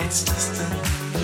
Somebody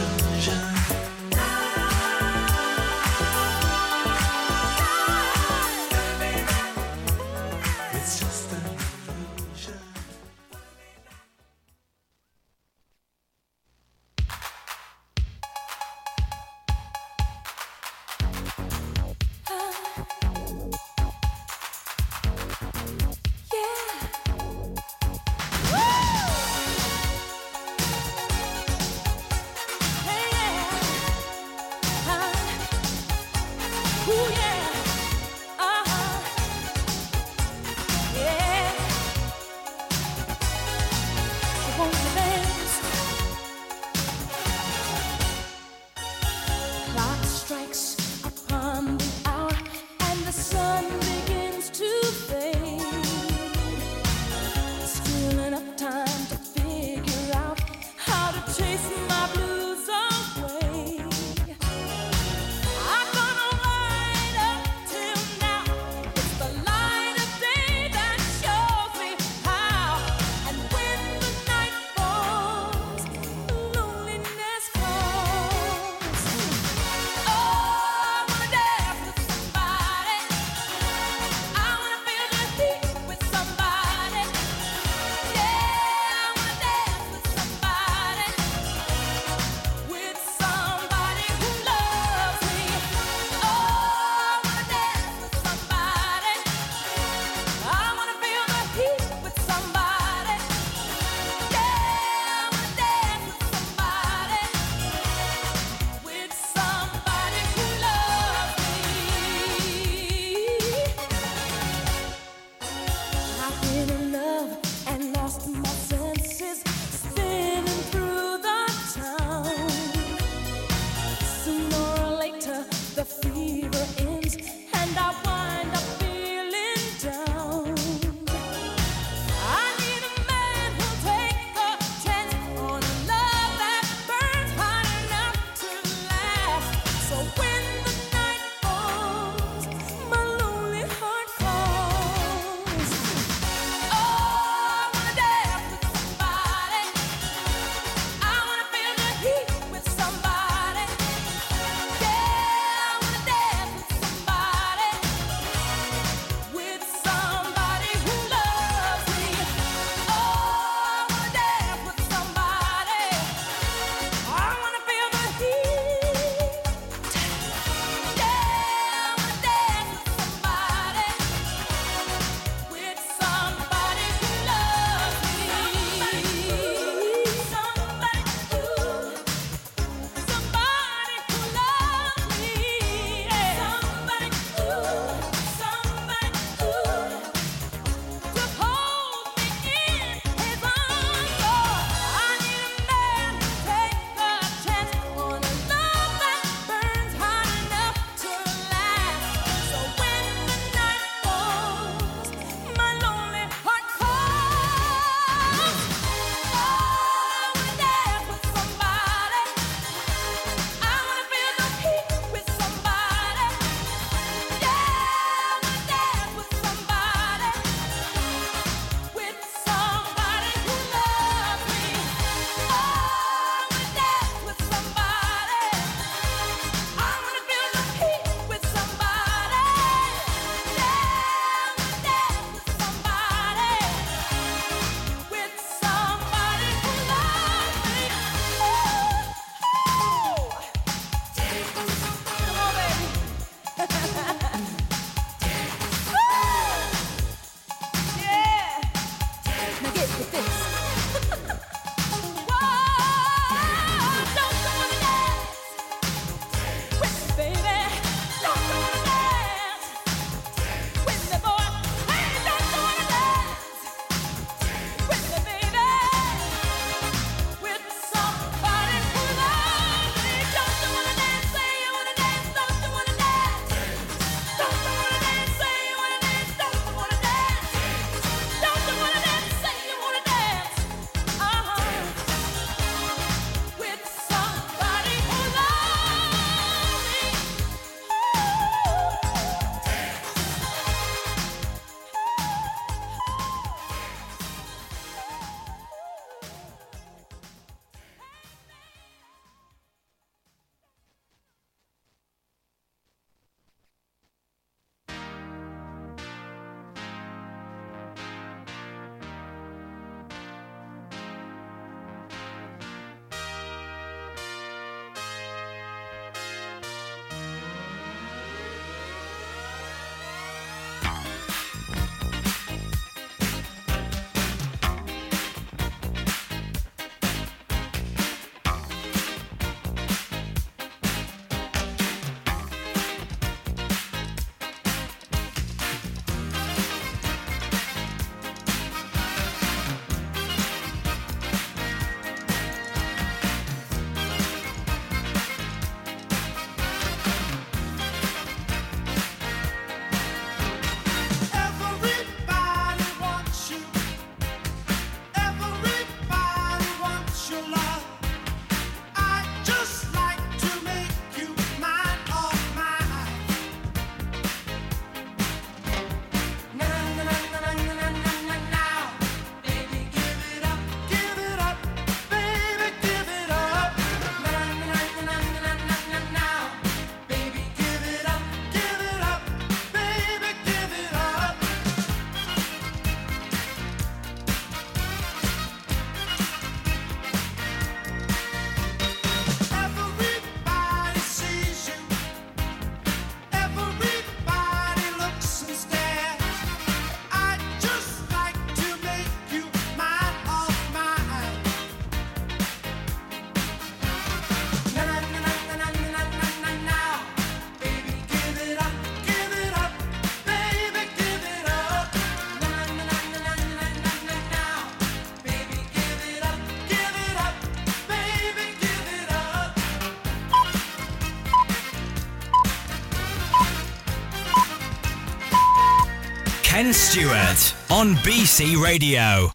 Stewart on BC Radio.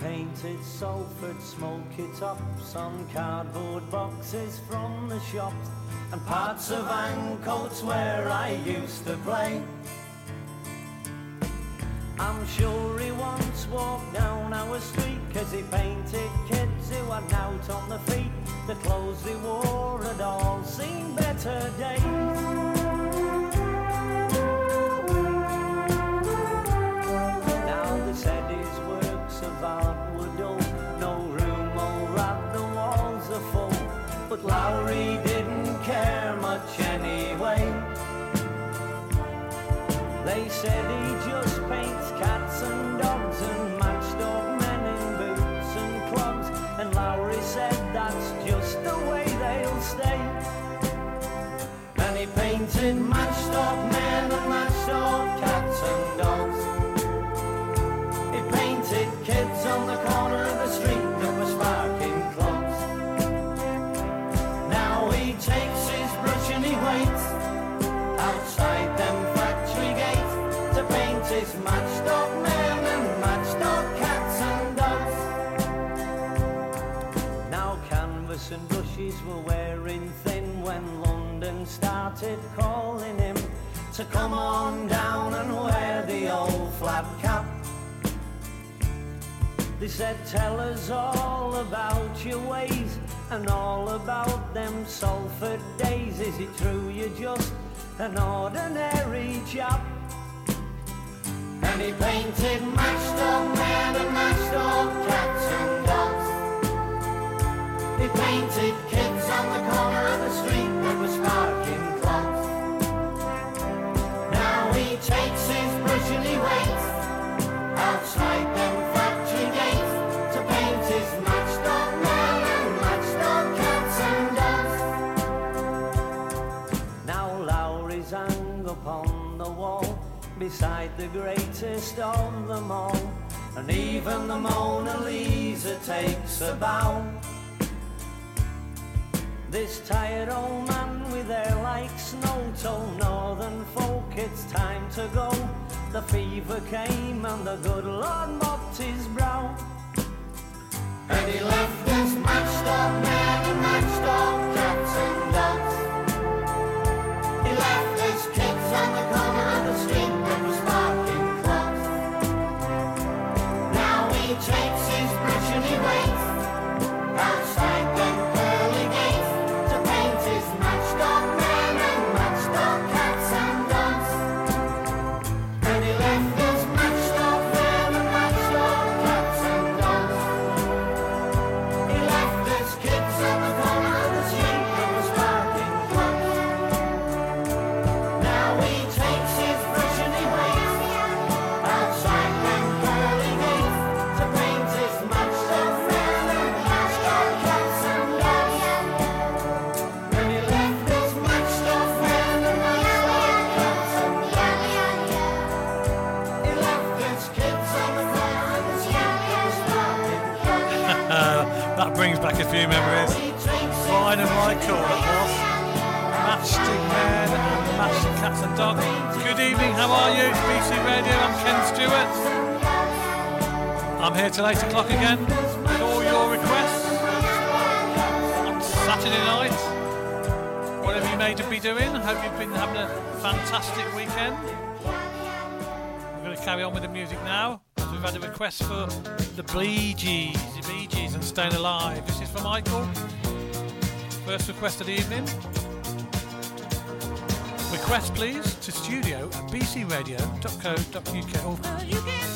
painted Salford, smoke it up. Some cardboard boxes from the shops and parts of Ancoats where I used to play. I'm sure he once walked down our street 'cause he painted kids who are out on the field. and all about them sulphur days—is it true you just and all and the Mona Lisa takes a bow. This tired old man with hair like snow to northern folk it's time to go. The fever came and the good Lord mopped his brow. how are you? It's BC Radio, I'm Ken Stewart. I'm here till 8 o'clock again with all your requests on Saturday night. Whatever you may be doing, I hope you've been having a fantastic weekend. We're going to carry on with the music now. We've had a request for the Bee Gees, the Bee Gees and Staying Alive. This is for Michael. First request of the evening request, please, to studio at bcradio.co.uk.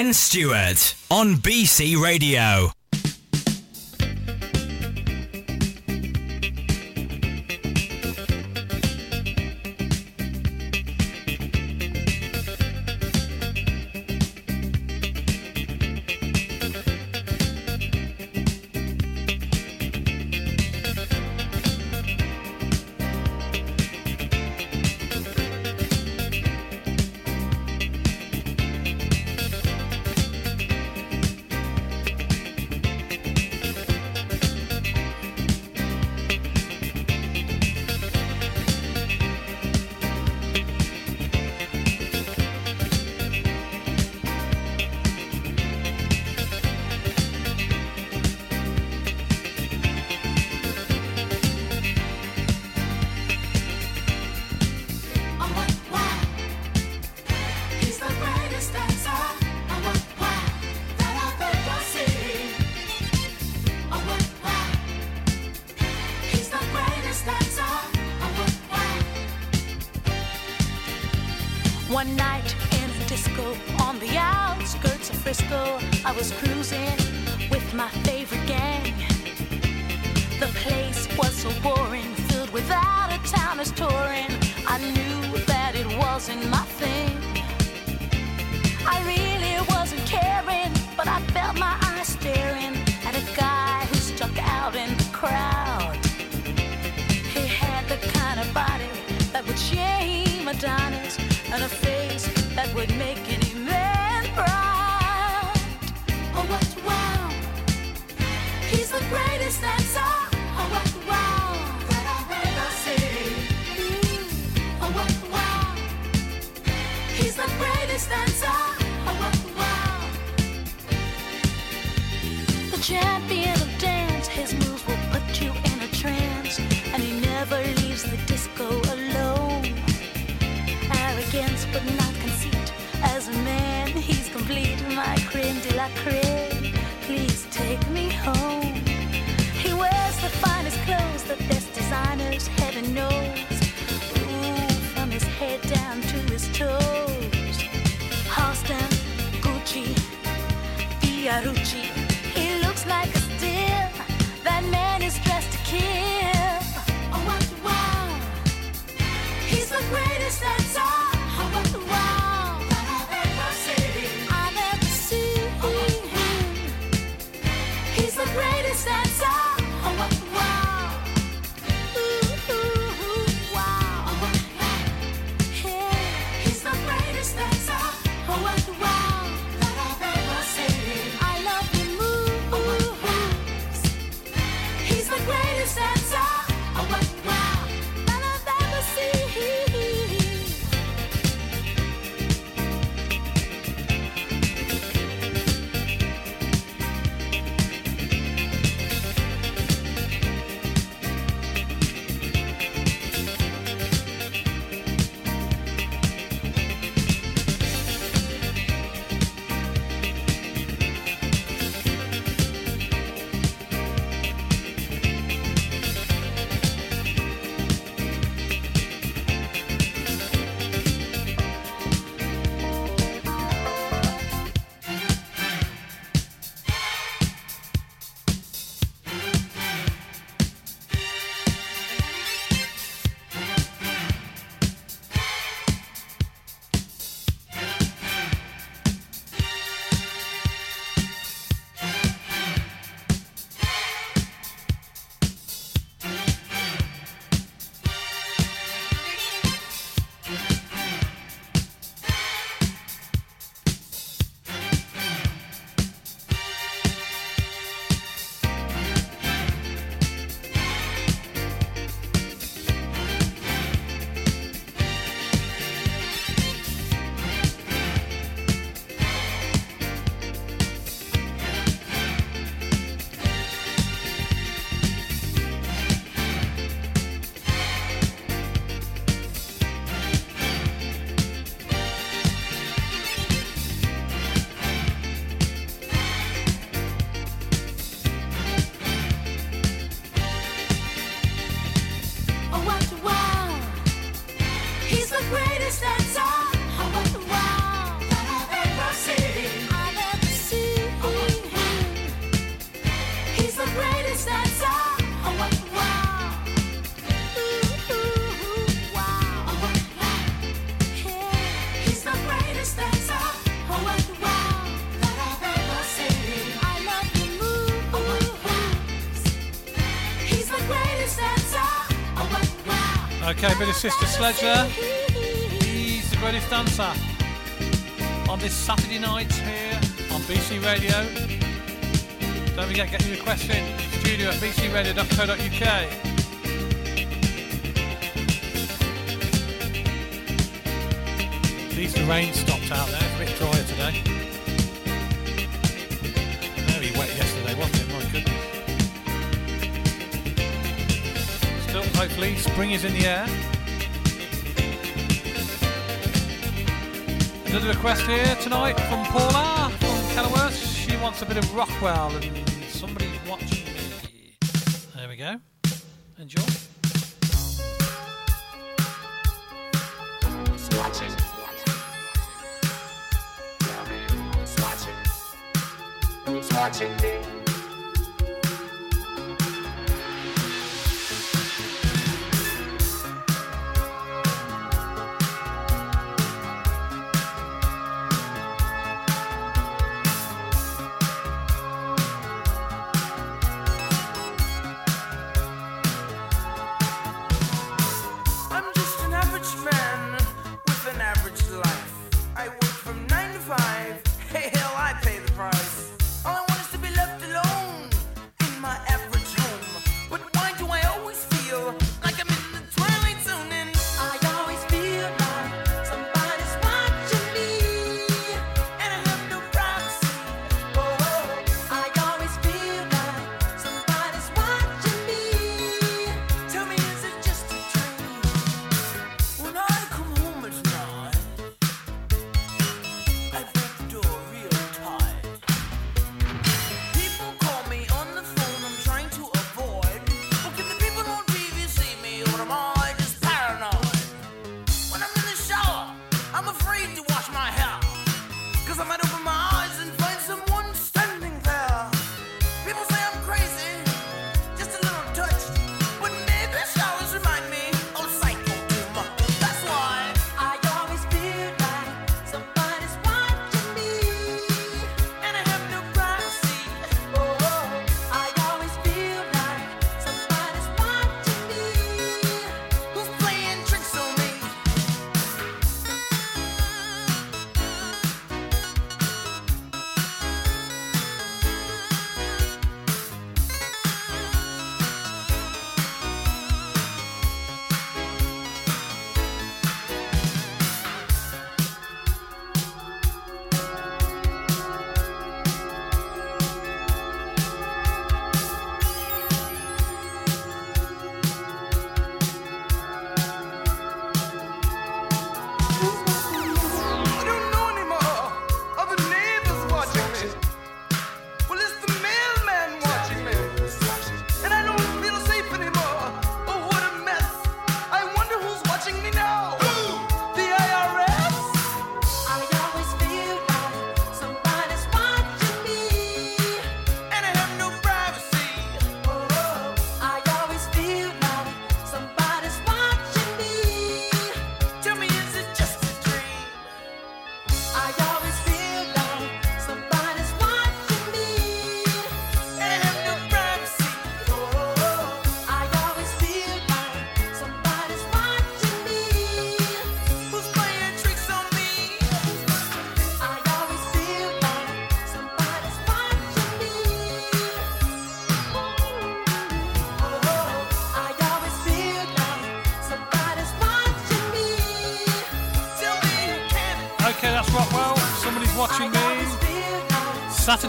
Ken Stewart on BC Radio. Okay, bit of Sister Sledge there. He's the greatest dancer. On this Saturday night here on BC Radio. Don't forget, get your request in. Studio at bcradio.co.uk. At least the rain stopped out there. It's a bit drier today. fingers in the air. Another request here tonight from Paula from Kenilworth. She wants a bit of Rockwell and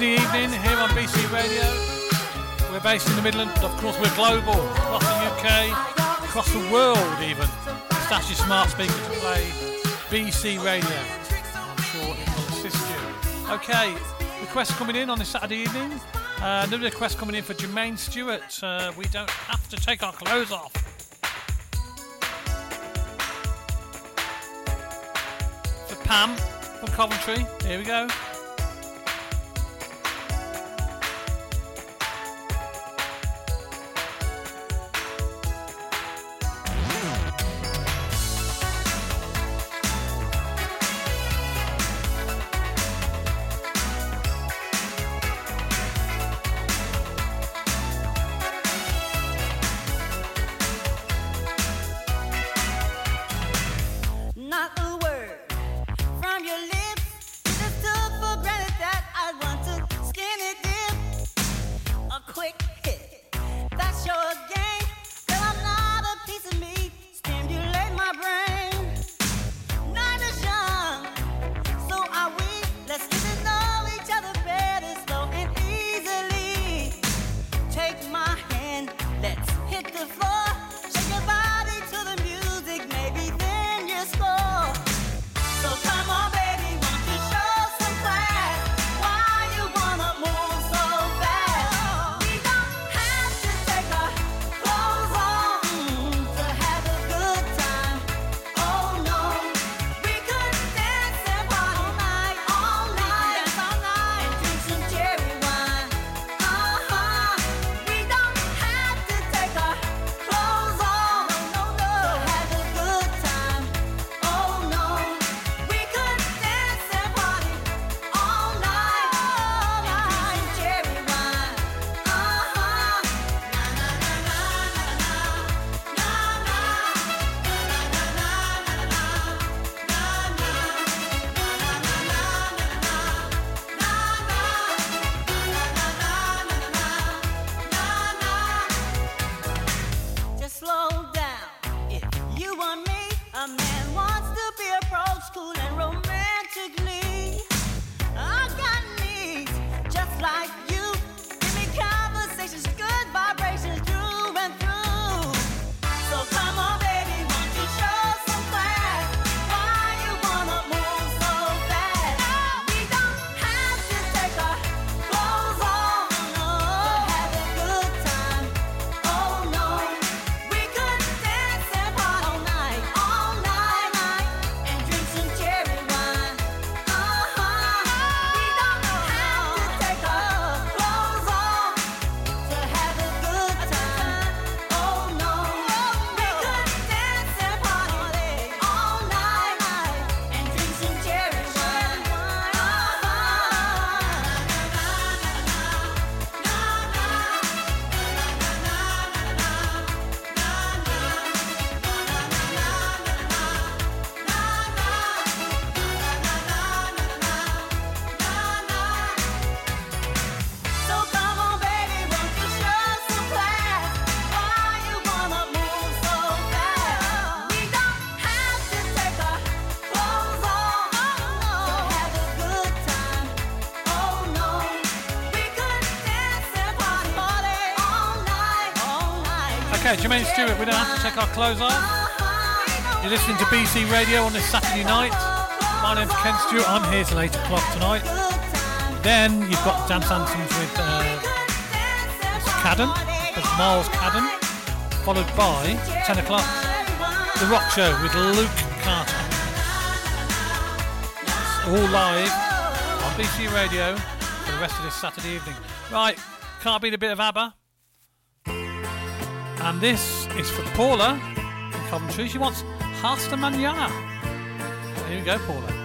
Saturday evening here on BC Radio. We're based in the Midlands, of course, we're global, across the UK, across the world, even. Stash your smart speaker to play BC Radio. I'm sure it will assist you. Okay, requests coming in on this Saturday evening. Uh, another request coming in for Jermaine Stewart. Uh, we don't have to take our clothes off. For Pam from Coventry, here we go. Jermaine Stewart, we don't have to take our clothes off. You're listening to BC Radio on this Saturday night. My name's Ken Stewart. I'm here till 8 o'clock tonight. Then you've got Dance Anthems with uh, Cadden, it's Miles Cadden, followed by 10 o'clock, The Rock Show with Luke Carter. It's all live on BC Radio for the rest of this Saturday evening. Right, can't beat a bit of ABBA. This is for Paula in Coventry. She wants Hasta Manana. Here you go, Paula.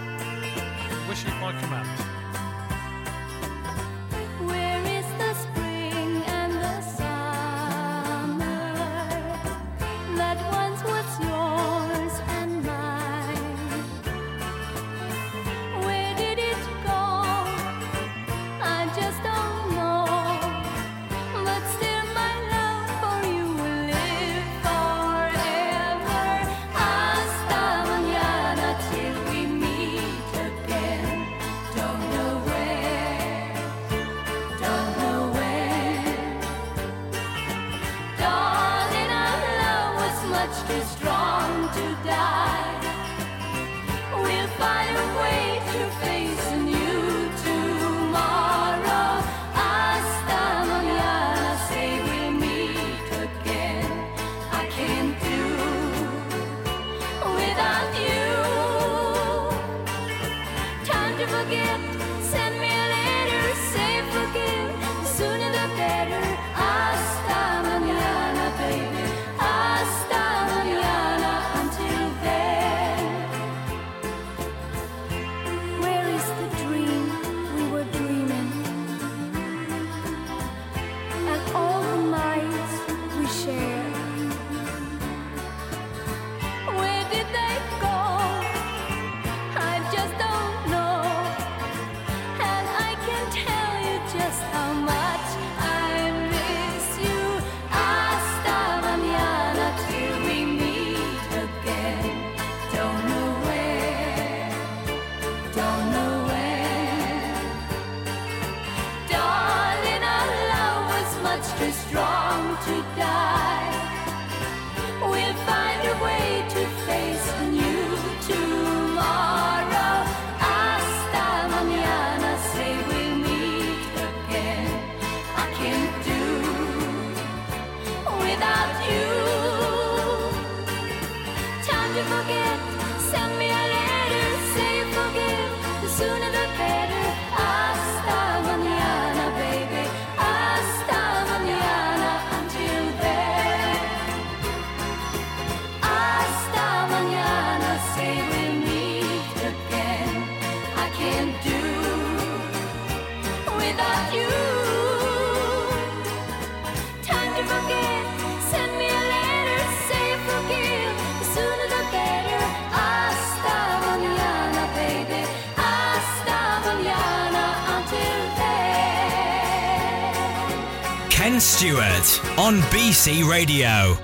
On BC Radio.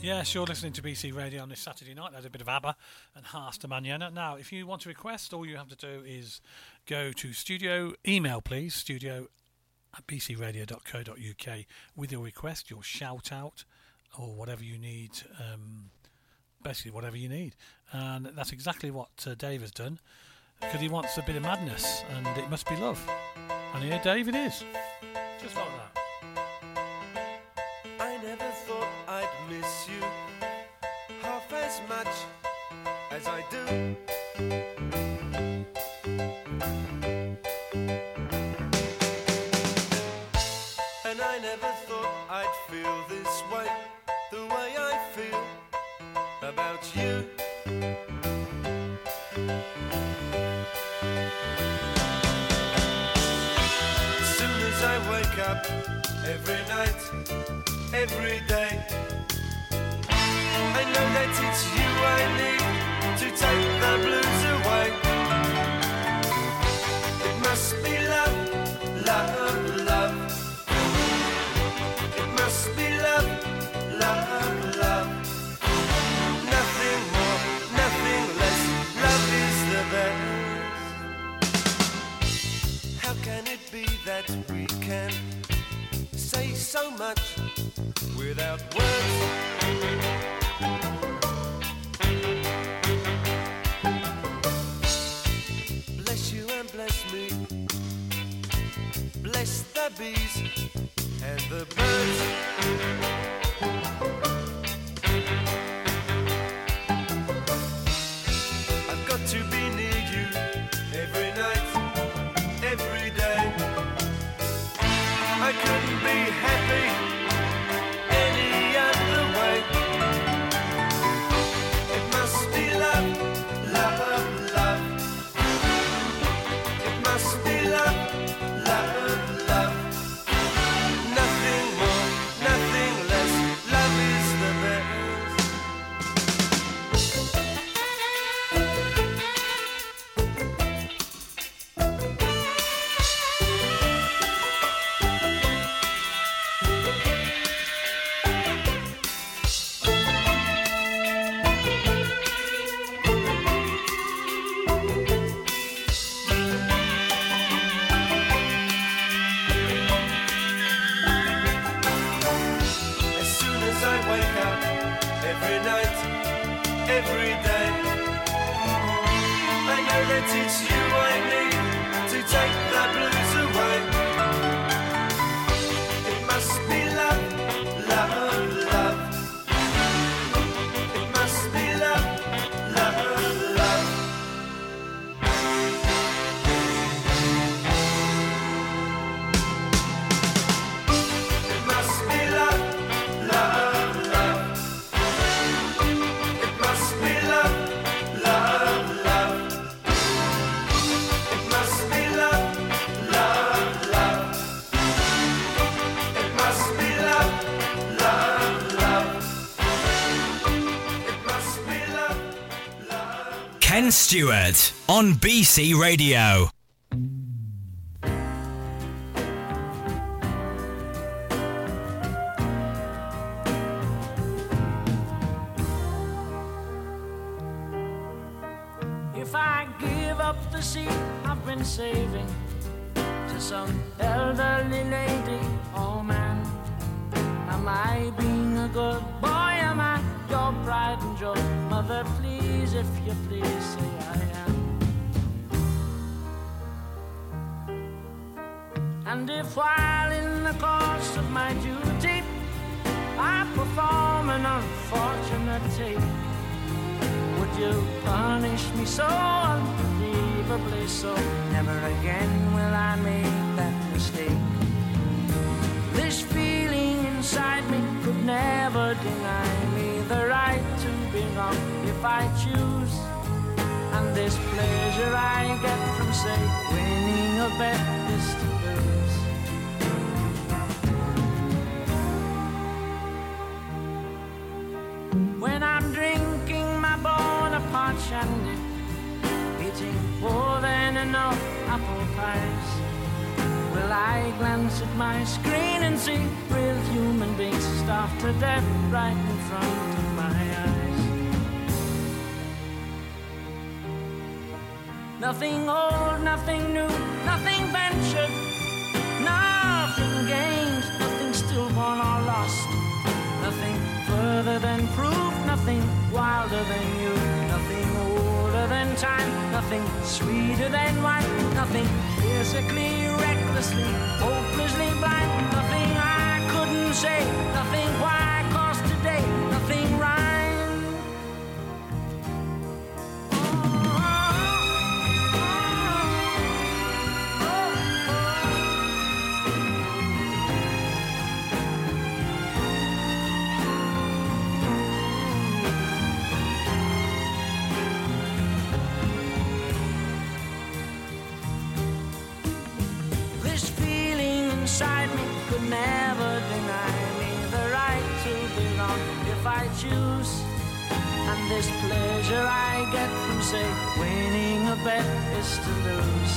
Yes, you're listening to BC Radio on this Saturday night. There's a bit of ABBA and Hasta Manana. Now, if you want to request, all you have to do is go to studio, email please, studio at bcradio.co.uk with your request, your shout out, or whatever you need, um, basically whatever you need. And that's exactly what uh, Dave has done because he wants a bit of madness and it must be love. And here, Dave, it is. Just like that. I'd miss you half as much as I do. That it's you I need to take the blues away. It must be love, love, love. It must be love, love, love. Nothing more, nothing less. Love is the best. How can it be that we can say so much Stewart on BC Radio. if I choose. And this pleasure I get from, say, winning a bet is to lose.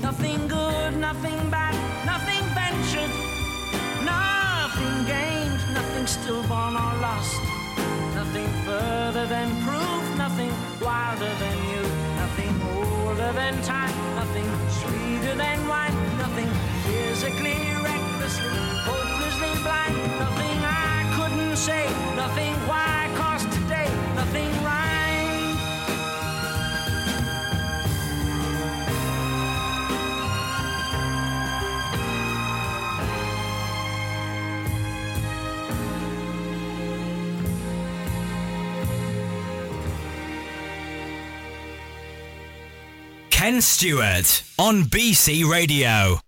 Nothing good, nothing bad, nothing ventured, nothing gained, nothing stillborn or lost. Nothing further than proof, nothing wilder than you, nothing older than time, nothing sweeter than wine, nothing physically, recklessly, hopelessly blind. Nothing I couldn't say, nothing why cost today, nothing rhyme. Ken Stewart on BC Radio.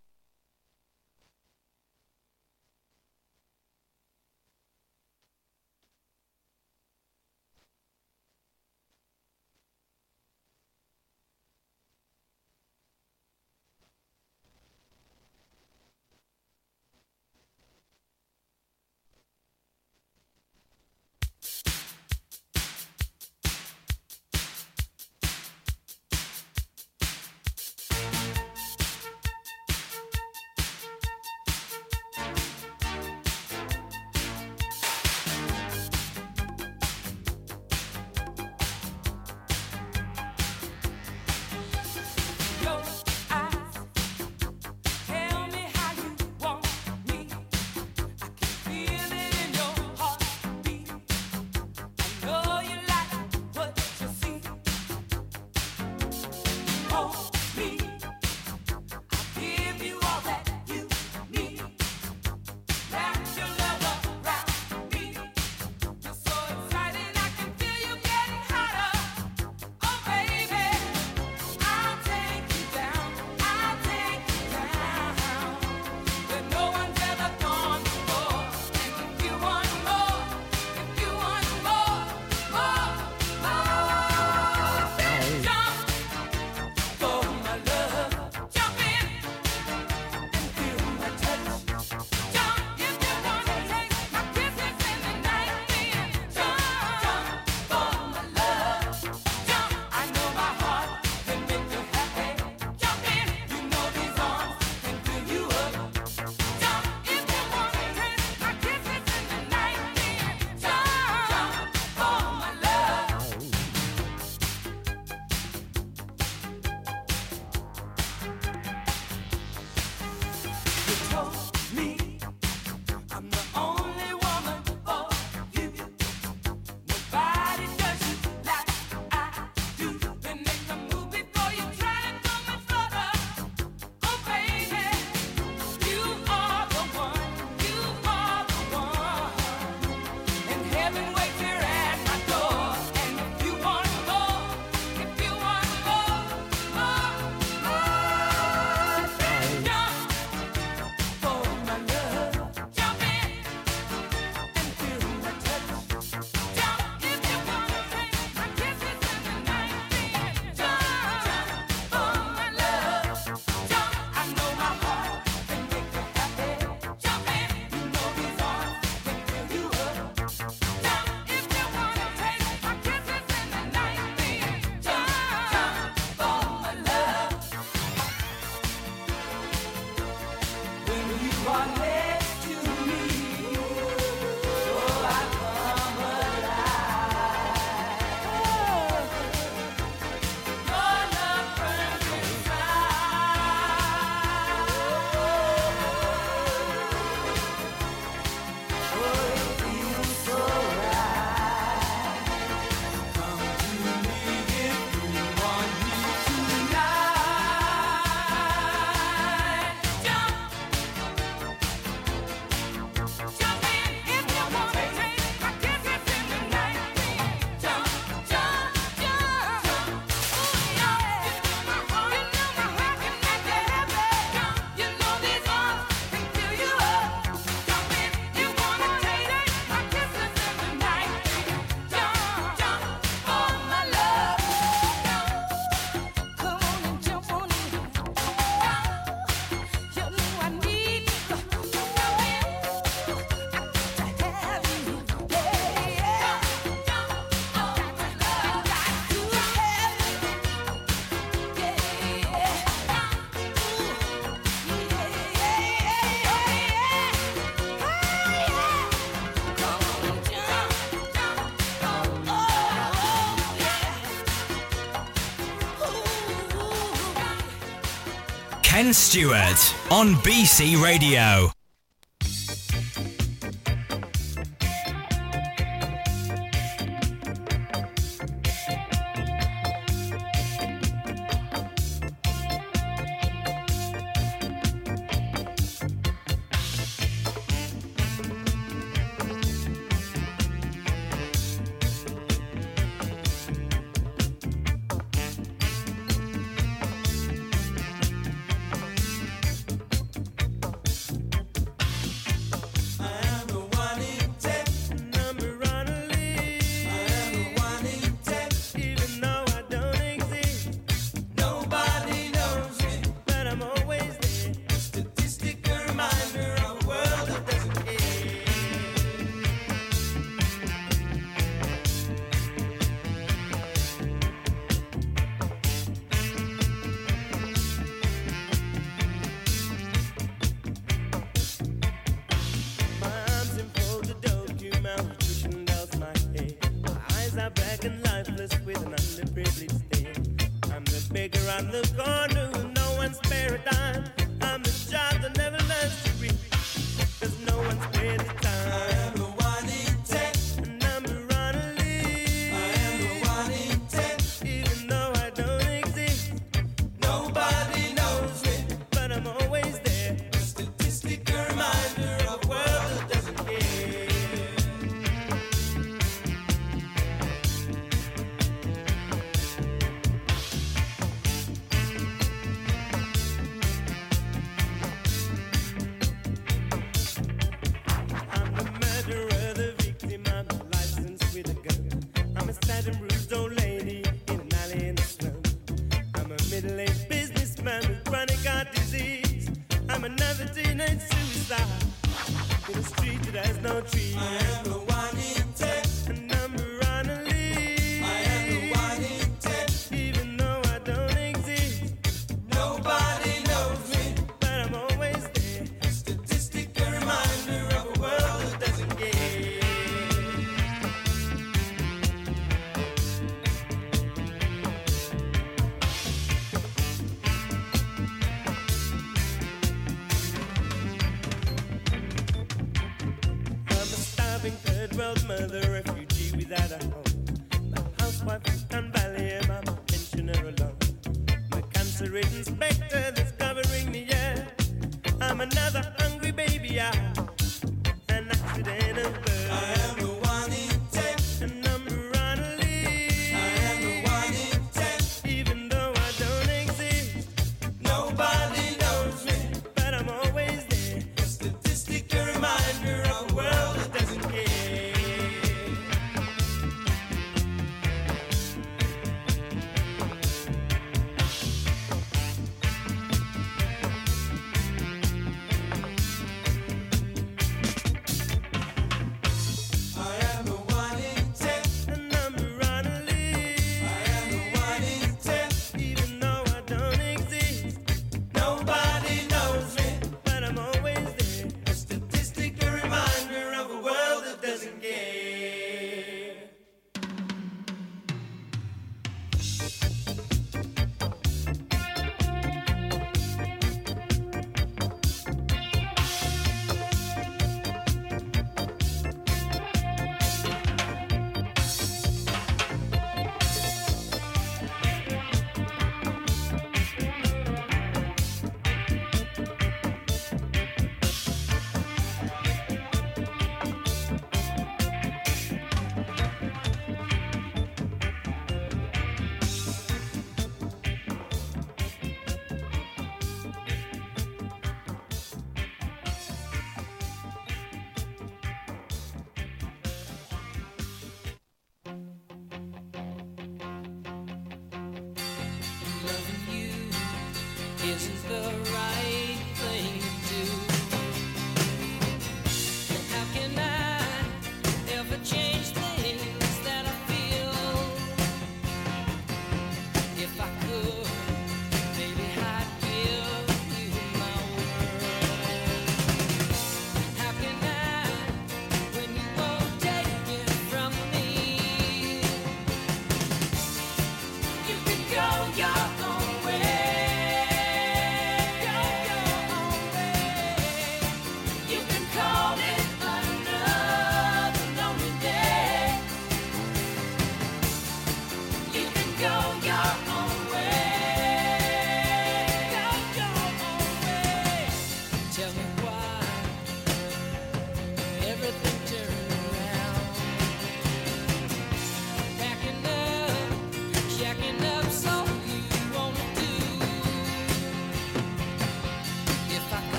Stewart on BC Radio.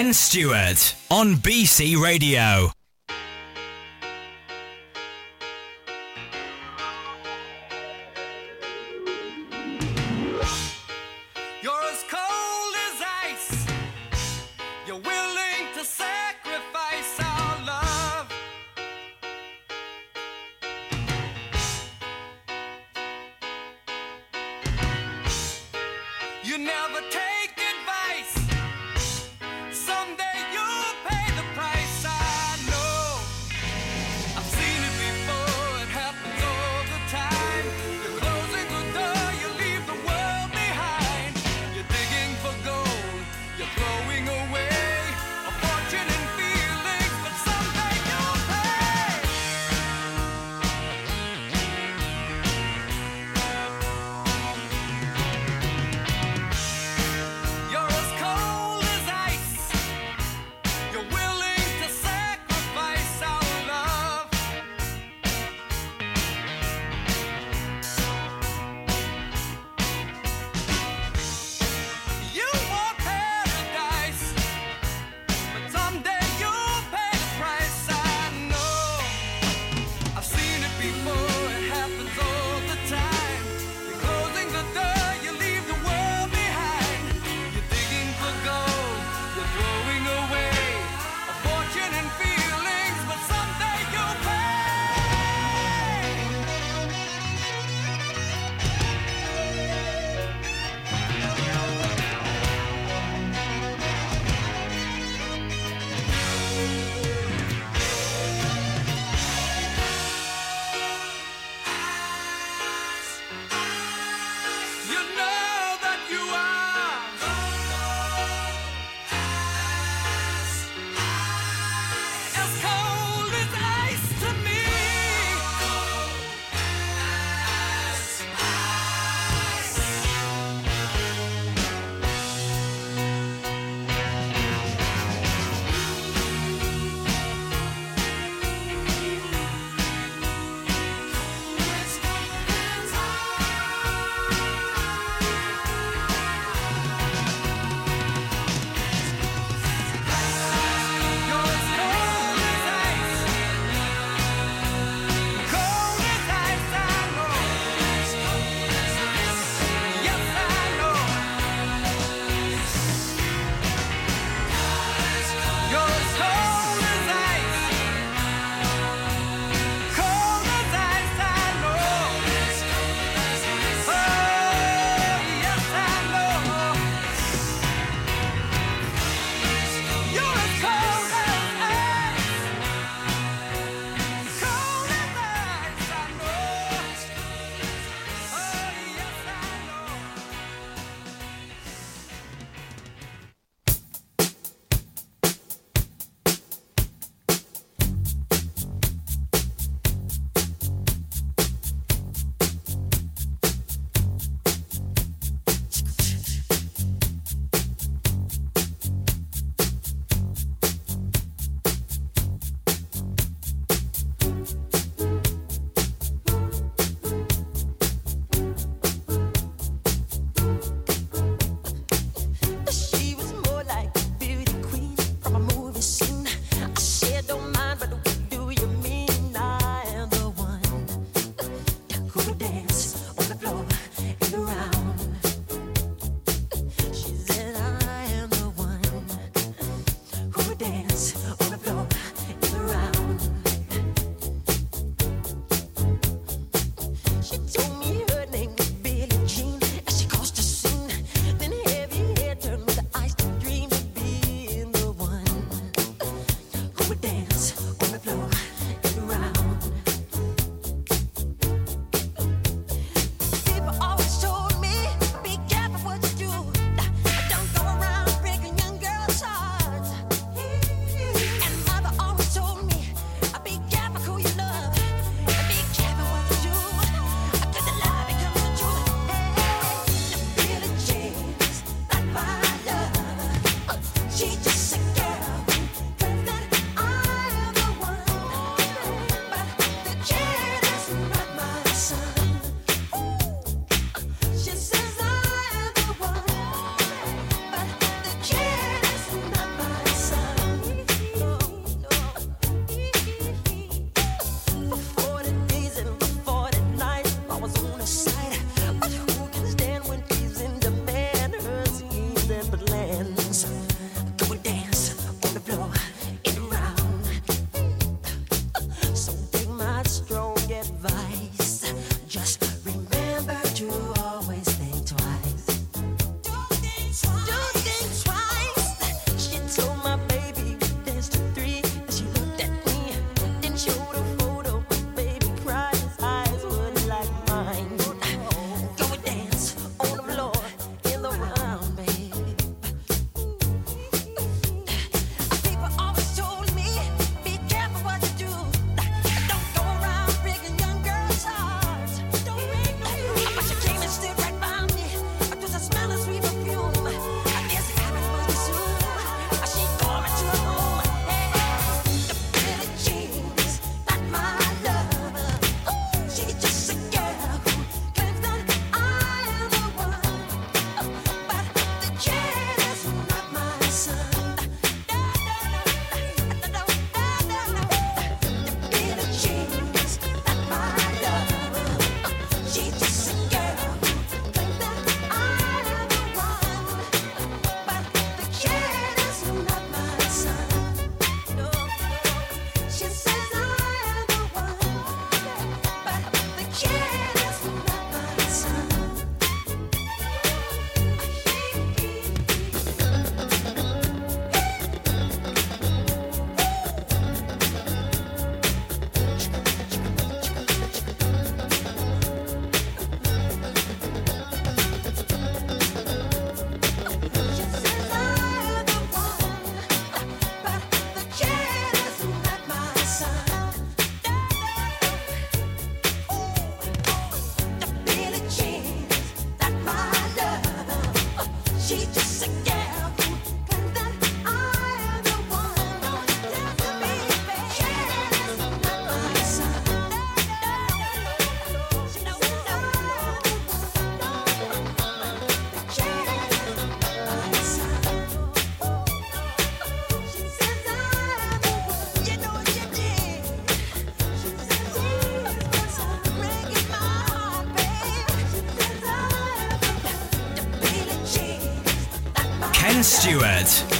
Ken Stewart on BC Radio.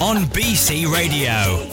On BC Radio.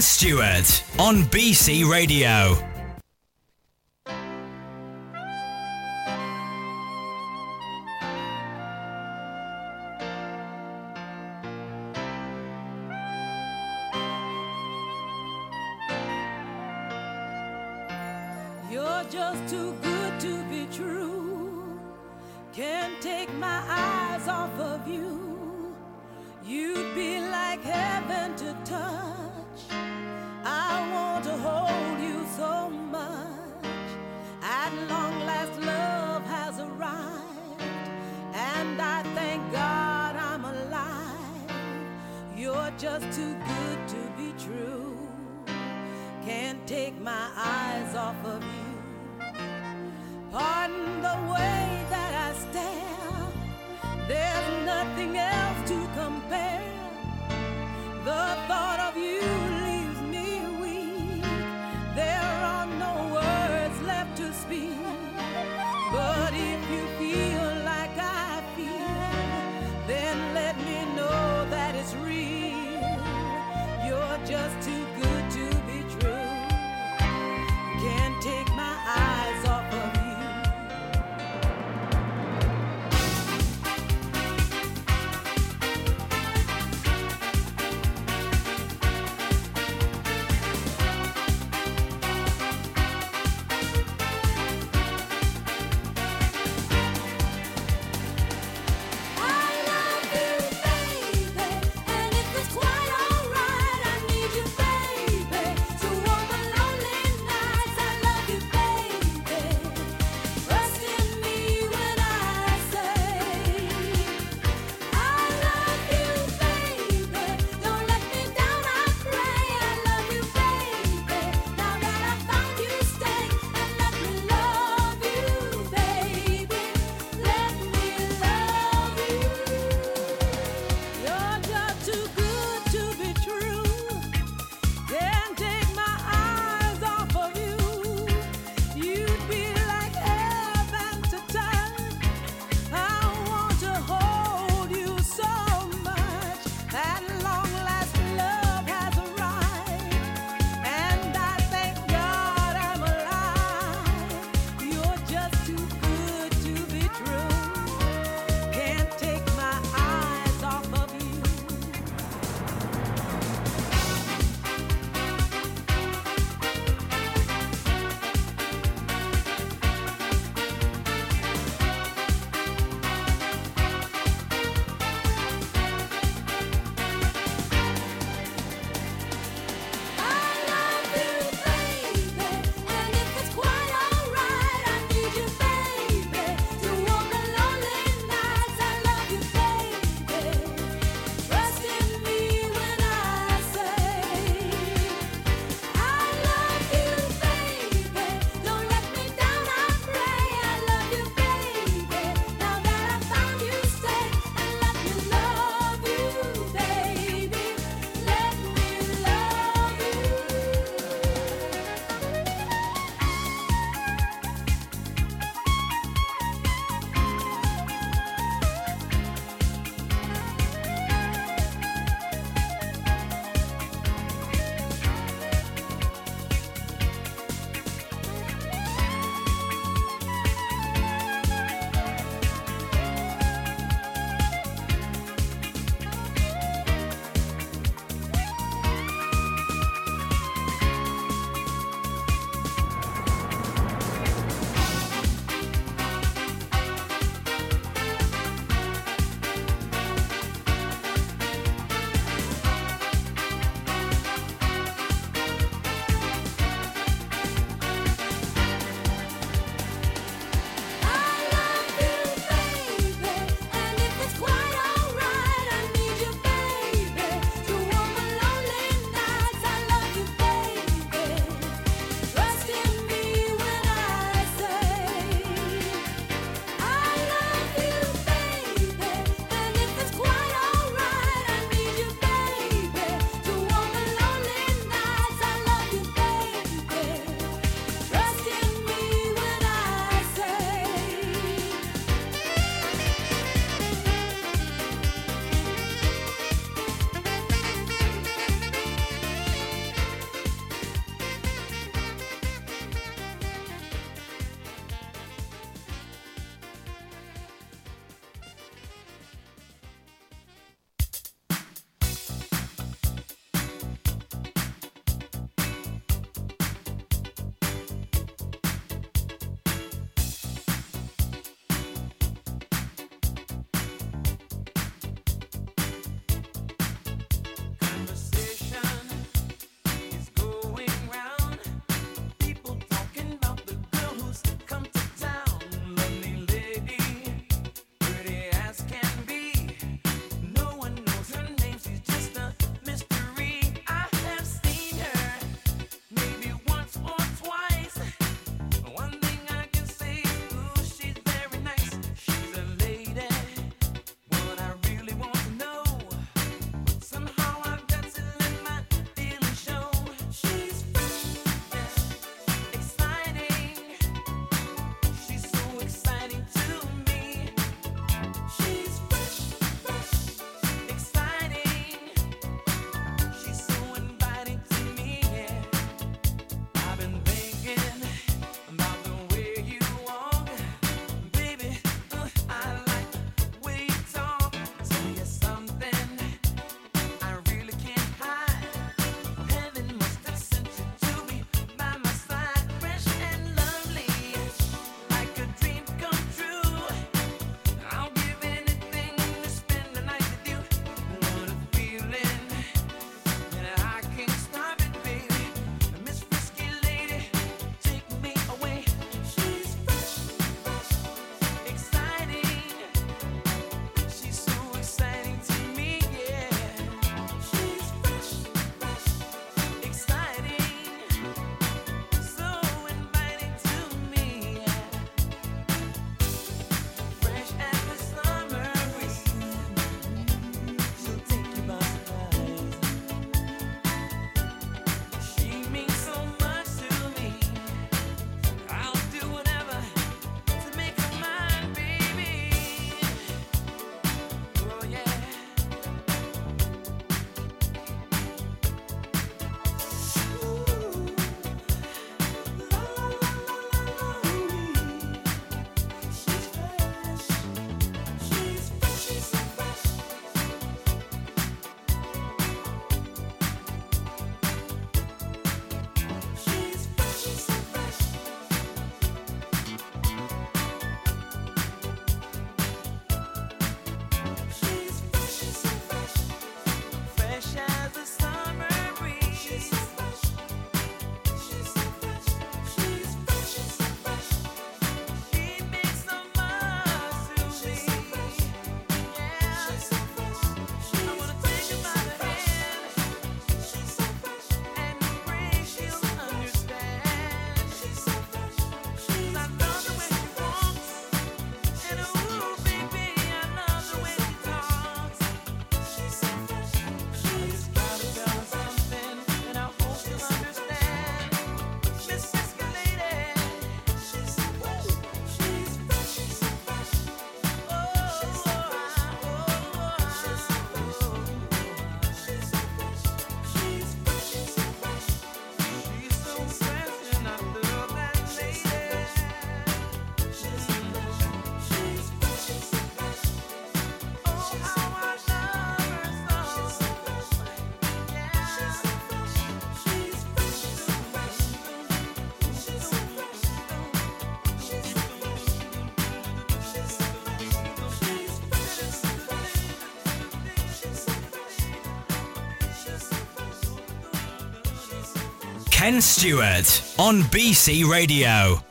Stewart on BC Radio. Ken Stewart on BC Radio.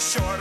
Short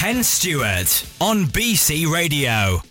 Ken Stewart on BC Radio.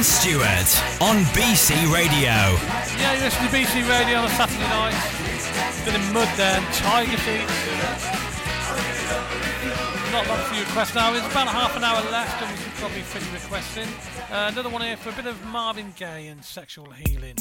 Ken Stewart on BC Radio. Yeah, you listen to BC Radio on a Saturday night. A bit of mud there and tiger feet. Not long for your request now. It's about half an hour left and we should probably finish requesting. Uh, another one here for a bit of Marvin Gaye and sexual healing.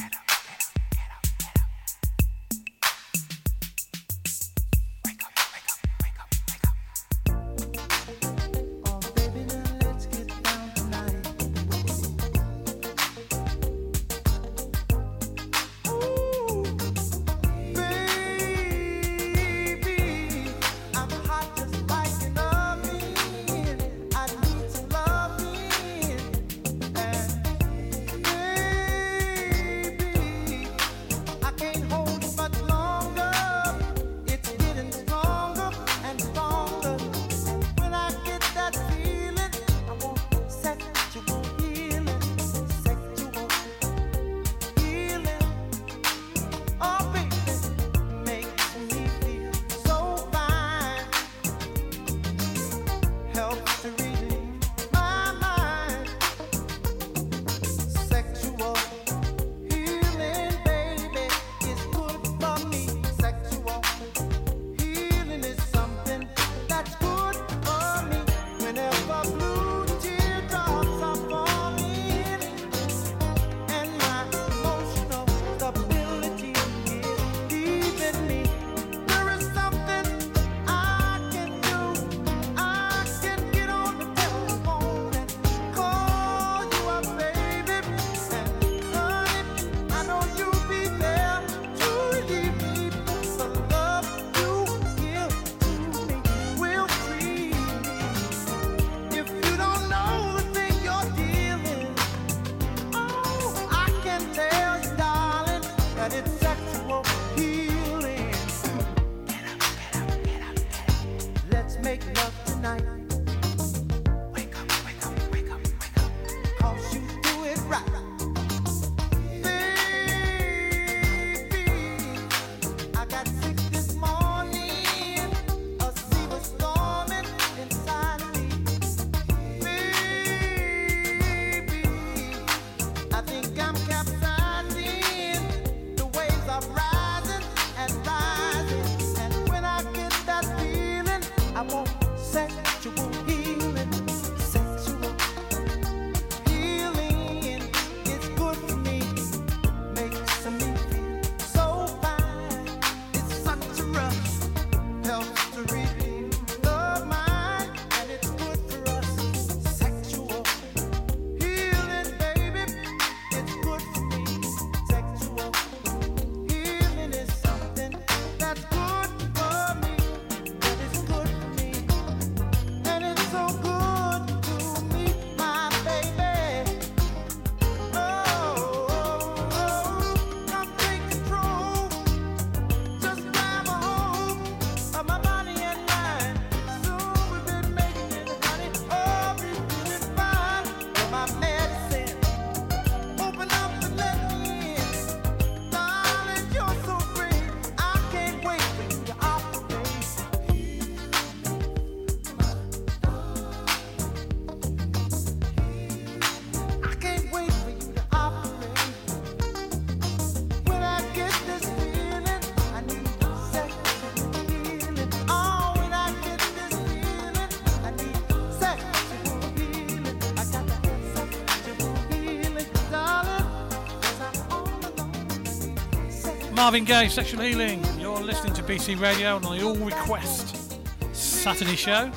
Marvin Gaye, Sexual Healing. You're listening to BC Radio on the All Request Saturday show.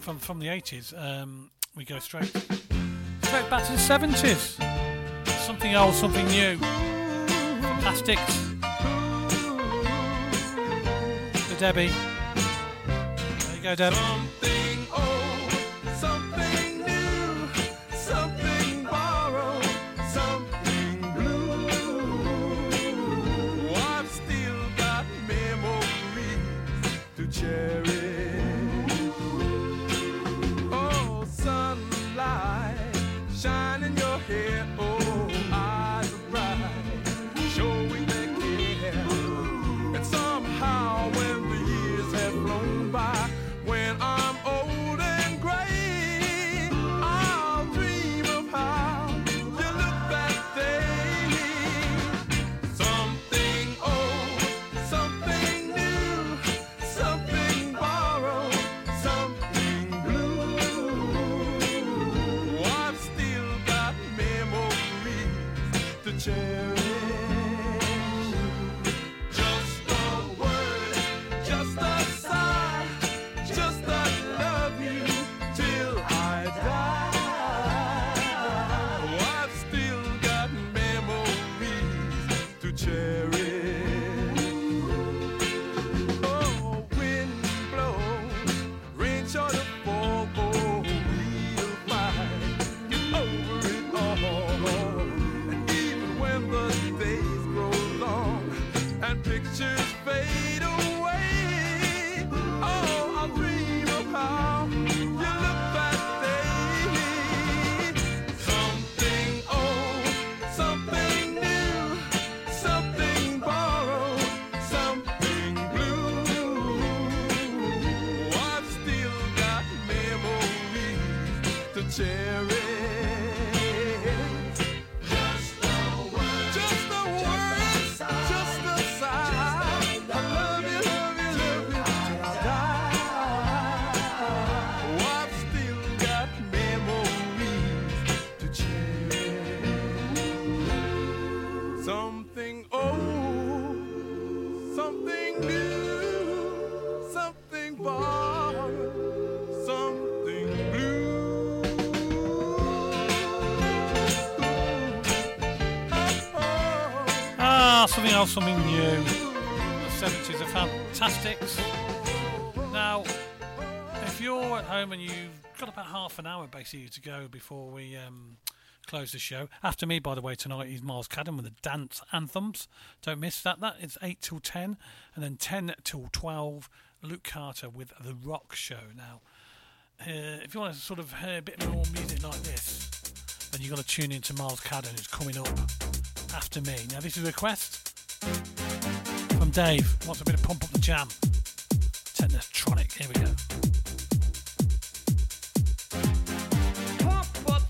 From from the 80s, um, we go straight straight back to the 70s. Something old, something new. Fantastic. The Debbie. There you go, Debbie. An to go before we um, close the show, after me, by the way, tonight is Miles Cadden with the dance anthems. Don't miss that. That is 8 till 10, and then 10 till 12, Luke Carter with The Rock Show. Now, uh, if you want to sort of hear a bit more music like this, then you've got to tune in to Miles Cadden, who's coming up after me. Now, this is a request from Dave. Wants a bit of pump up the jam. Technotronic. Here we go.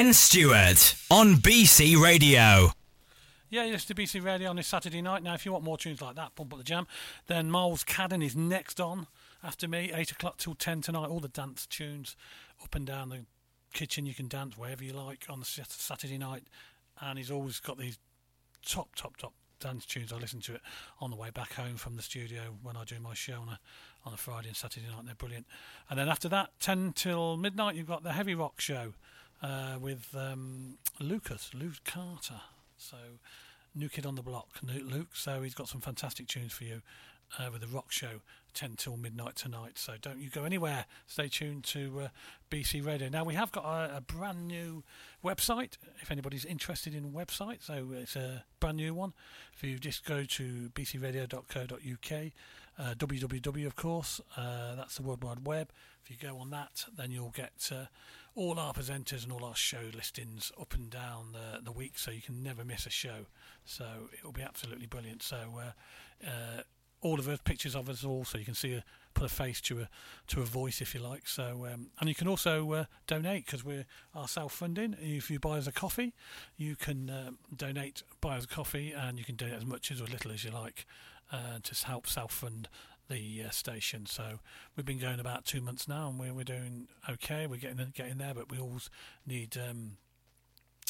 Ken Stewart on BC Radio. Yeah, yes, to BC Radio on this Saturday night. Now, if you want more tunes like that, Pump Up the Jam, then Miles Cadden is next on after me, 8 o'clock till 10 tonight. All the dance tunes up and down the kitchen. You can dance wherever you like on the Saturday night. And he's always got these top, top, top dance tunes. I listen to it on the way back home from the studio when I do my show on a, on a Friday and Saturday night. They're brilliant. And then after that, 10 till midnight, you've got the Heavy Rock Show uh, with um, Lucas, Luke Carter. So, new kid on the block, Luke. So he's got some fantastic tunes for you uh, with the rock show, ten till midnight tonight. So don't you go anywhere. Stay tuned to uh, BC Radio. Now we have got a, a brand new website. If anybody's interested in website, so it's a brand new one. If you just go to bcradio.co.uk, uh, www of course, uh, that's the World Wide Web. If you go on that, then you'll get uh, all our presenters and all our show listings up and down the, the week, so you can never miss a show. So it will be absolutely brilliant. So uh, uh, all of us, pictures of us all, so you can see a put a face to a to a voice if you like. So um, and you can also uh, donate because we are self-funding. If you buy us a coffee, you can um donate, buy us a coffee, and you can donate as much as or little as you like uh, to help self-fund the uh, station. So we've been going about two months now, and we're we're doing okay. We're getting getting there, but we always need. Um,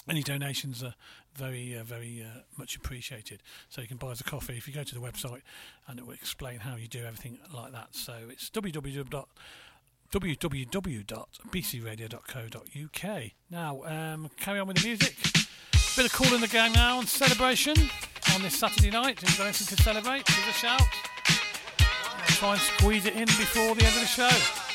any donations are very, uh, very uh, much appreciated. So you can buy us a coffee if you go to the website, and it will explain how you do everything like that. So it's www. www.bcradio.co.uk. Now, um, carry on with the music. Bit of Kool and the Gang now on celebration on this Saturday night. If you've anything to celebrate, give a shout. Try and squeeze it in before the end of the show.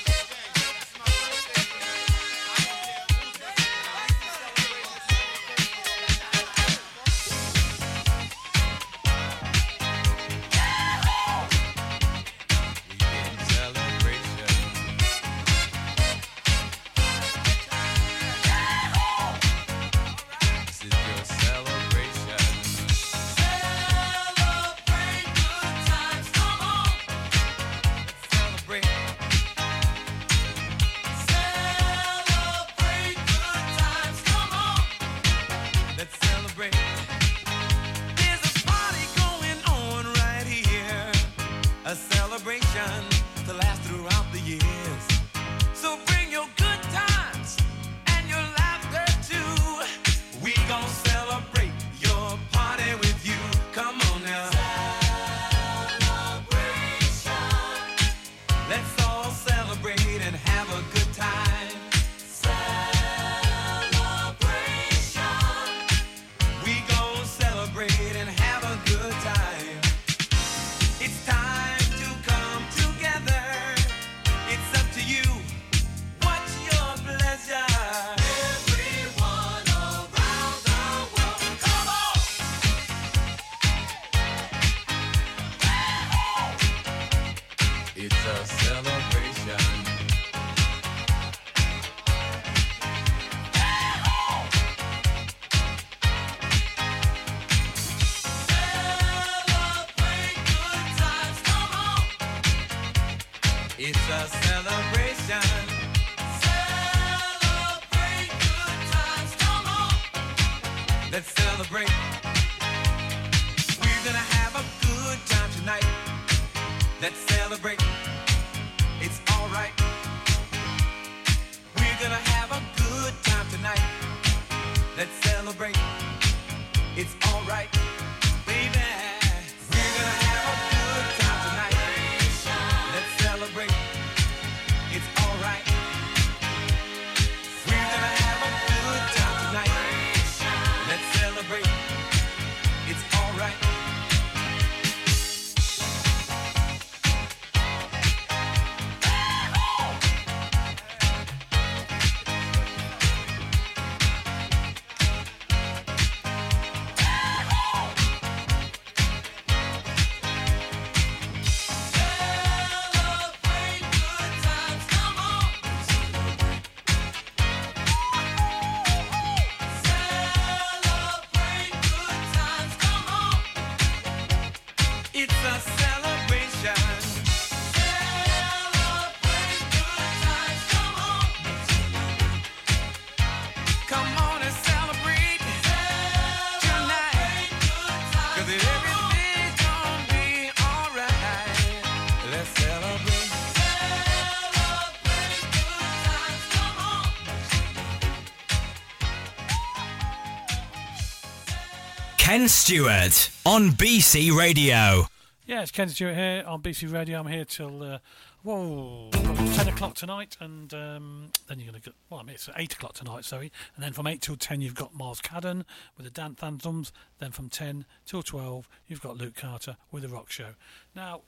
Ken Stewart on BC Radio. Yeah, it's Ken Stewart here on BC Radio. I'm here till uh, whoa, ten o'clock tonight, and um, then you're gonna get. Well, I mean, it's eight o'clock tonight, sorry, and then from eight till ten you've got Miles Cadden with the Dance Anthems. Then from ten till twelve you've got Luke Carter with the Rock Show. Now.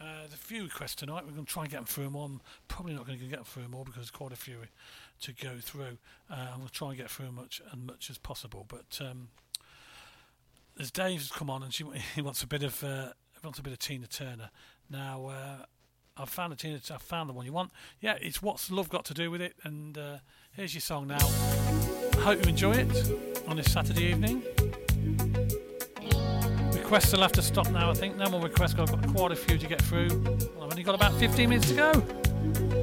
Uh, there's a few requests tonight. We're going to try and get them through them all. I'm probably not going to get them through them all because there's quite a few to go through. Uh, I'm going to try and get through much as much as possible. But um, there's Dave's come on and she he wants a bit of uh, wants a bit of Tina Turner. Now uh, I've found the Tina. I found the one you want. Yeah, it's what's love got to do with it. And uh, here's your song now. I hope you enjoy it on this Saturday evening. Requests will have to stop now. I think no more requests. I've got quite a few to get through. I've only got about 15 minutes to go.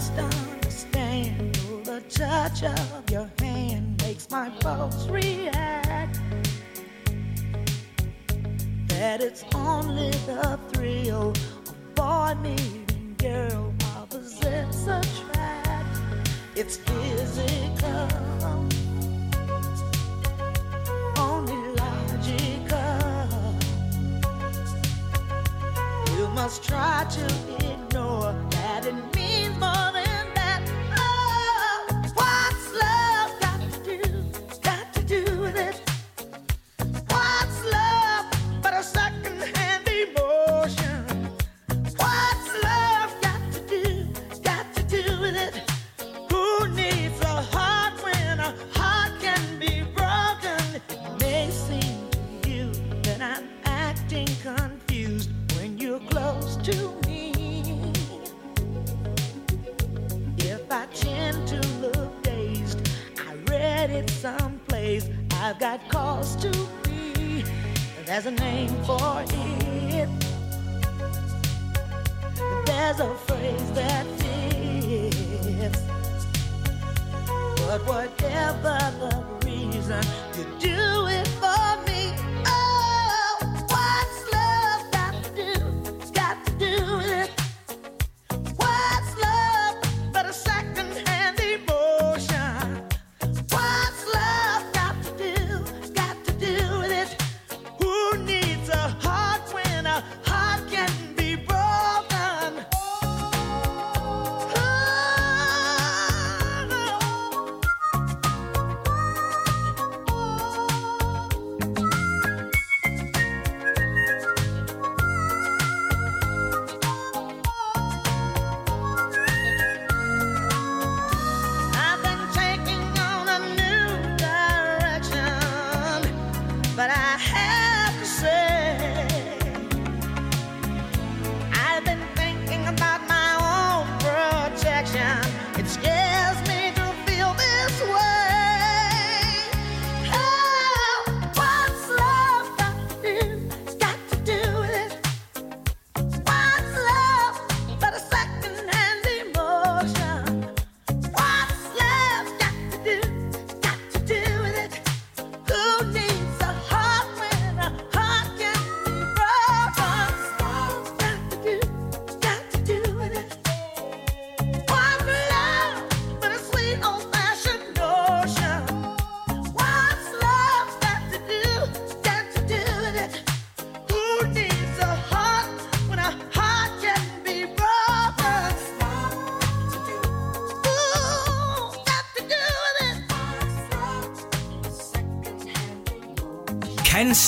Must understand the touch of your hand makes my pulse react. That it's only the thrill of boy meeting girl opposites attract. It's physical, only logical. You must try to ignore that it more than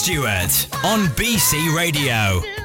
Stewart on BC Radio.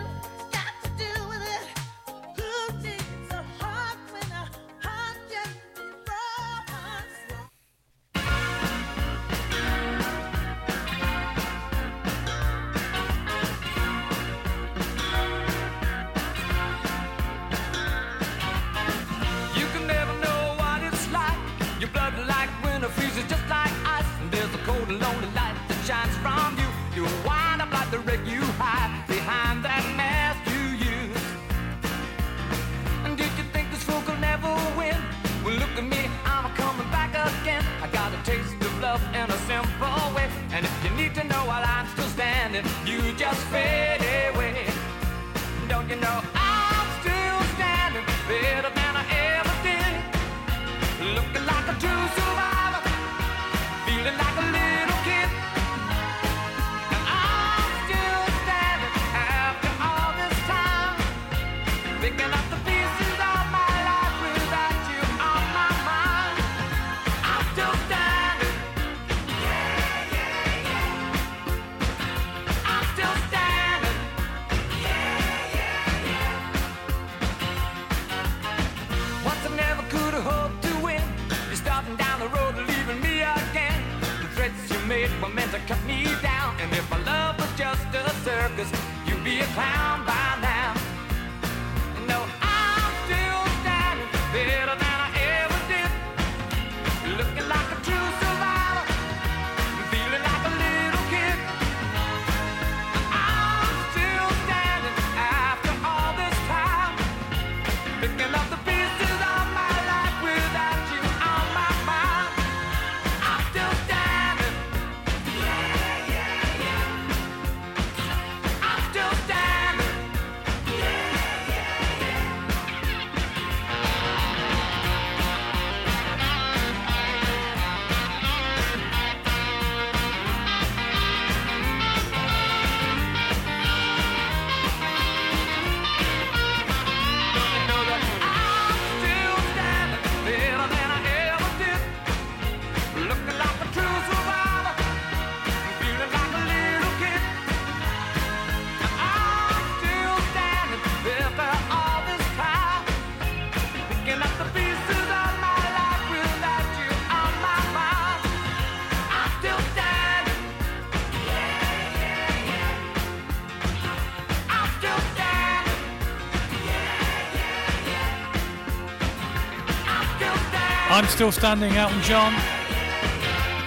I'm still standing, Elton John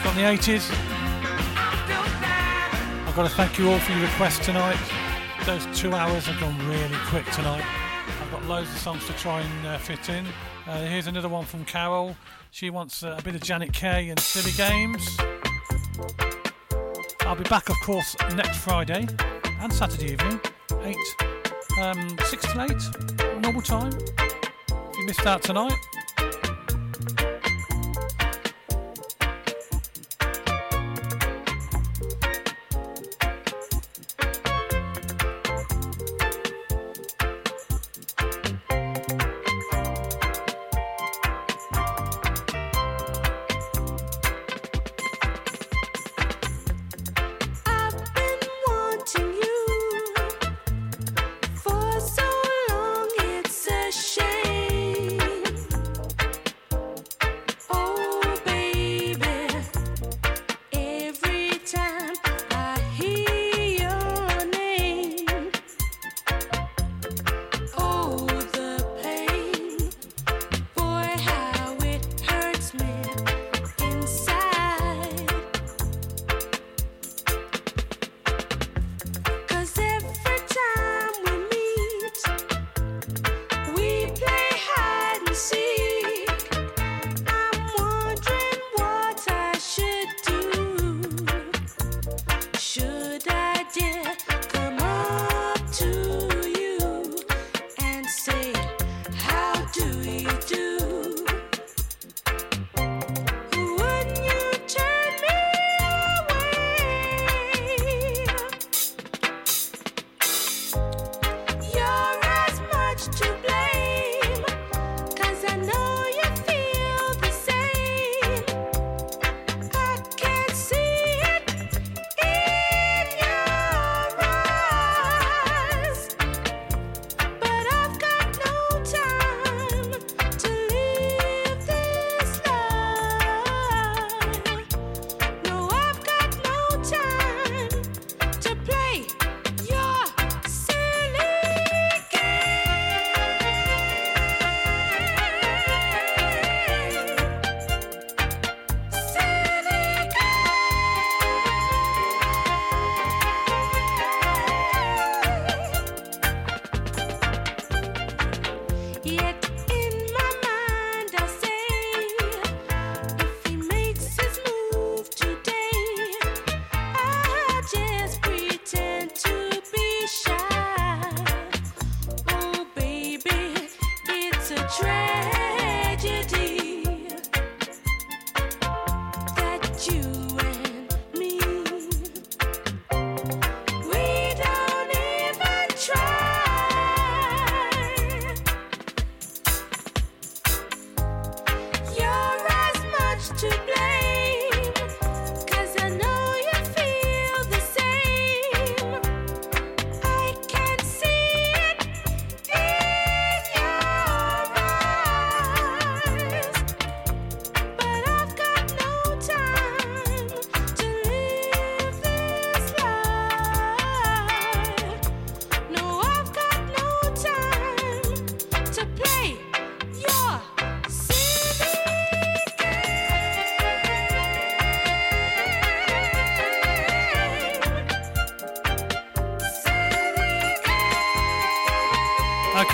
from the 80s. I've got to thank you all for your requests tonight. Those two hours have gone really quick tonight. I've got loads of songs to try and uh, fit in. Uh, here's another one from Carol. She wants uh, a bit of Janet Kay and Silly Games. I'll be back, of course, next Friday and Saturday evening, 8, um, 6 to 8, normal time. If you missed out tonight,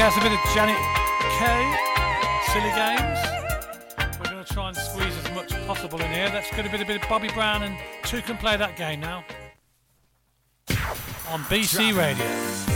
that's a bit of Janet Kay, Silly Games. We're going to try and squeeze as much as possible in here. That's going to be a bit of Bobby Brown and two can play that game now. On BC Radio.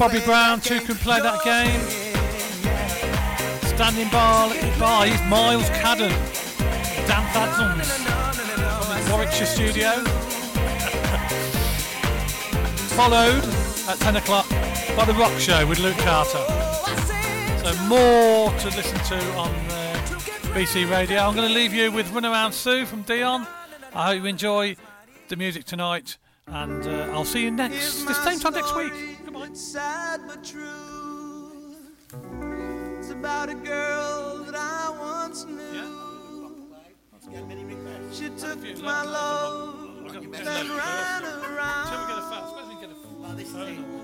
Bobby Brown, two can play that game. Standing by, by is Miles Cadden. Dan Thadsons from his Warwickshire studio. Followed at 10 o'clock by The Rock Show with Luke Carter. So more to listen to on uh, BC Radio. I'm going to leave you with Runaround Sue from Dion. I hope you enjoy the music tonight, and uh, I'll see you next this same time next week. A girl that I once knew. She took my love and ran around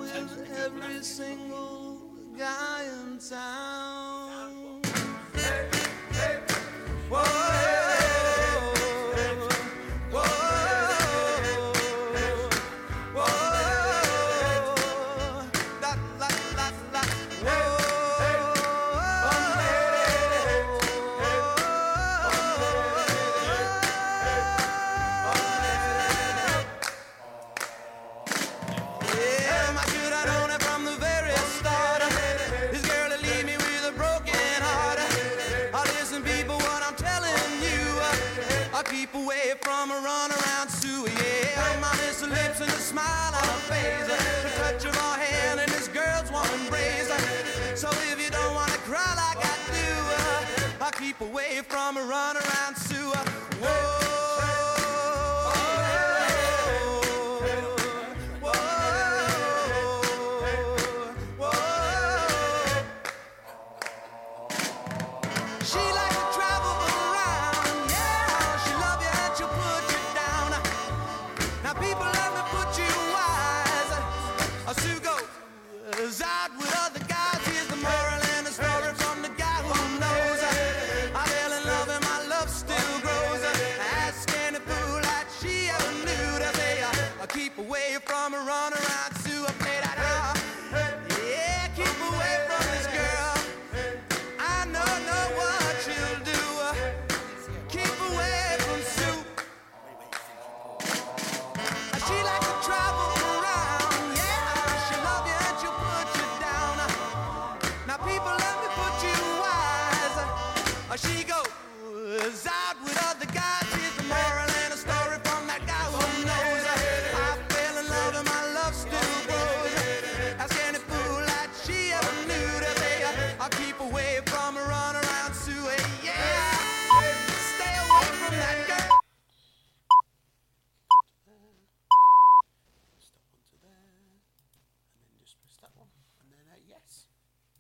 with every single guy in town. Hey, hey, Whoa. Smile on her face. The touch of her hand and this girl's warm embrace. So if you don't wanna cry like I do, I keep away from a run